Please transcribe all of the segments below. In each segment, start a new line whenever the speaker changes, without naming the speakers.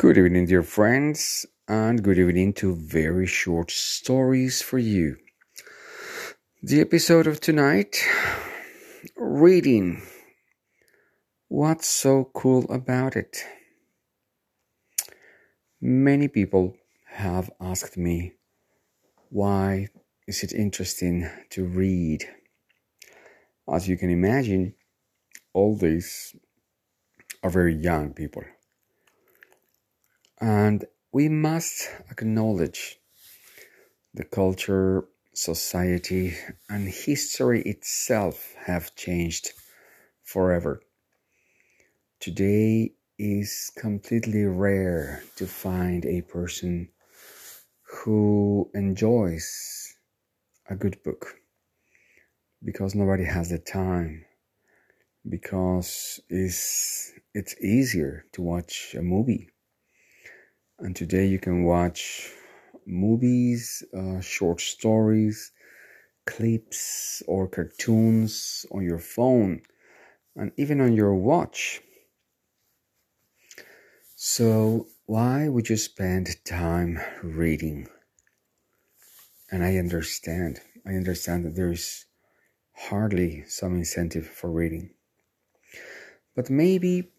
Good evening, dear friends, and good evening to very short stories for you. The episode of tonight reading. What's so cool about it? Many people have asked me why is it interesting to read? As you can imagine, all these are very young people and we must acknowledge the culture, society, and history itself have changed forever. Today is completely rare to find a person who enjoys a good book because nobody has the time because it's it's easier to watch a movie and today you can watch movies, uh, short stories, clips, or cartoons on your phone and even on your watch. So, why would you spend time reading? And I understand. I understand that there is hardly some incentive for reading. But maybe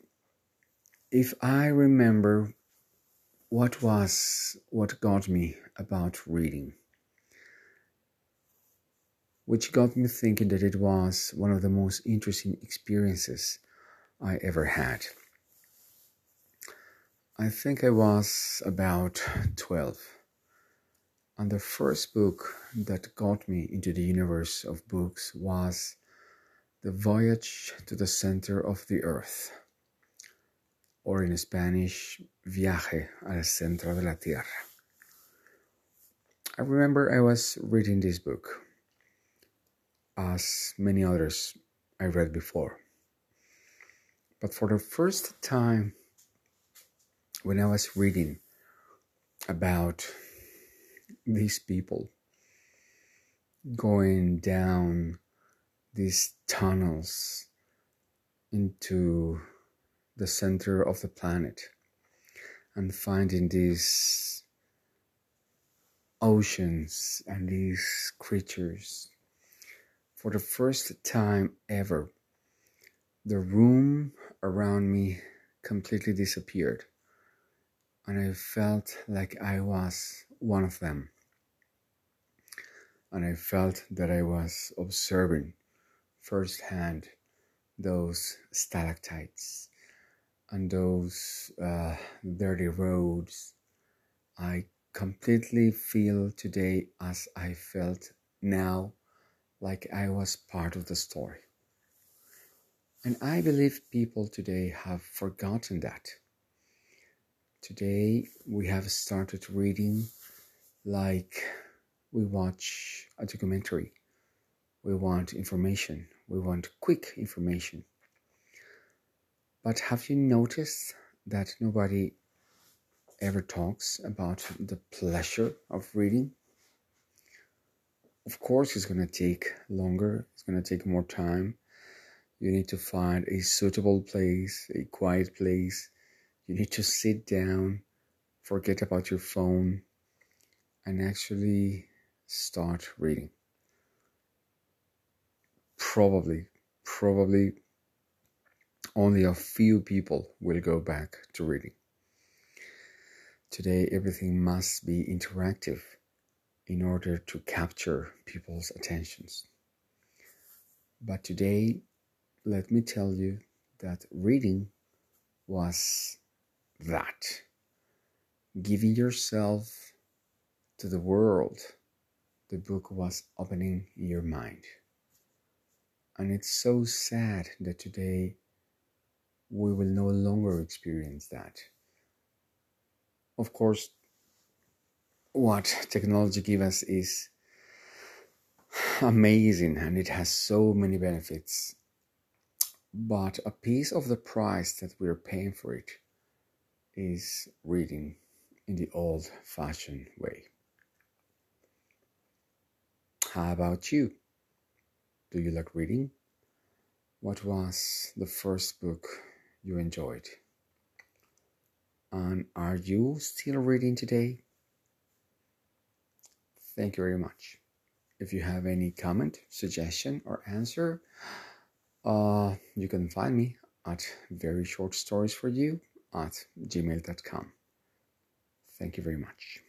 if I remember what was what got me about reading? Which got me thinking that it was one of the most interesting experiences I ever had. I think I was about 12, and the first book that got me into the universe of books was The Voyage to the Center of the Earth or in Spanish, Viaje al Centro de la Tierra. I remember I was reading this book, as many others I read before. But for the first time, when I was reading about these people going down these tunnels into the center of the planet and finding these oceans and these creatures. For the first time ever, the room around me completely disappeared, and I felt like I was one of them. And I felt that I was observing firsthand those stalactites on those uh, dirty roads. I completely feel today as I felt now, like I was part of the story. And I believe people today have forgotten that. Today we have started reading like we watch a documentary. We want information. We want quick information. But have you noticed that nobody ever talks about the pleasure of reading? Of course, it's going to take longer, it's going to take more time. You need to find a suitable place, a quiet place. You need to sit down, forget about your phone, and actually start reading. Probably, probably only a few people will go back to reading. Today, everything must be interactive in order to capture people's attentions. But today, let me tell you that reading was that. Giving yourself to the world, the book was opening your mind. And it's so sad that today we will no longer experience that. Of course, what technology gives us is amazing and it has so many benefits. But a piece of the price that we're paying for it is reading in the old fashioned way. How about you? Do you like reading? What was the first book you enjoyed. And are you still reading today? Thank you very much. If you have any comment, suggestion, or answer, uh, you can find me at very short stories for you at gmail.com. Thank you very much.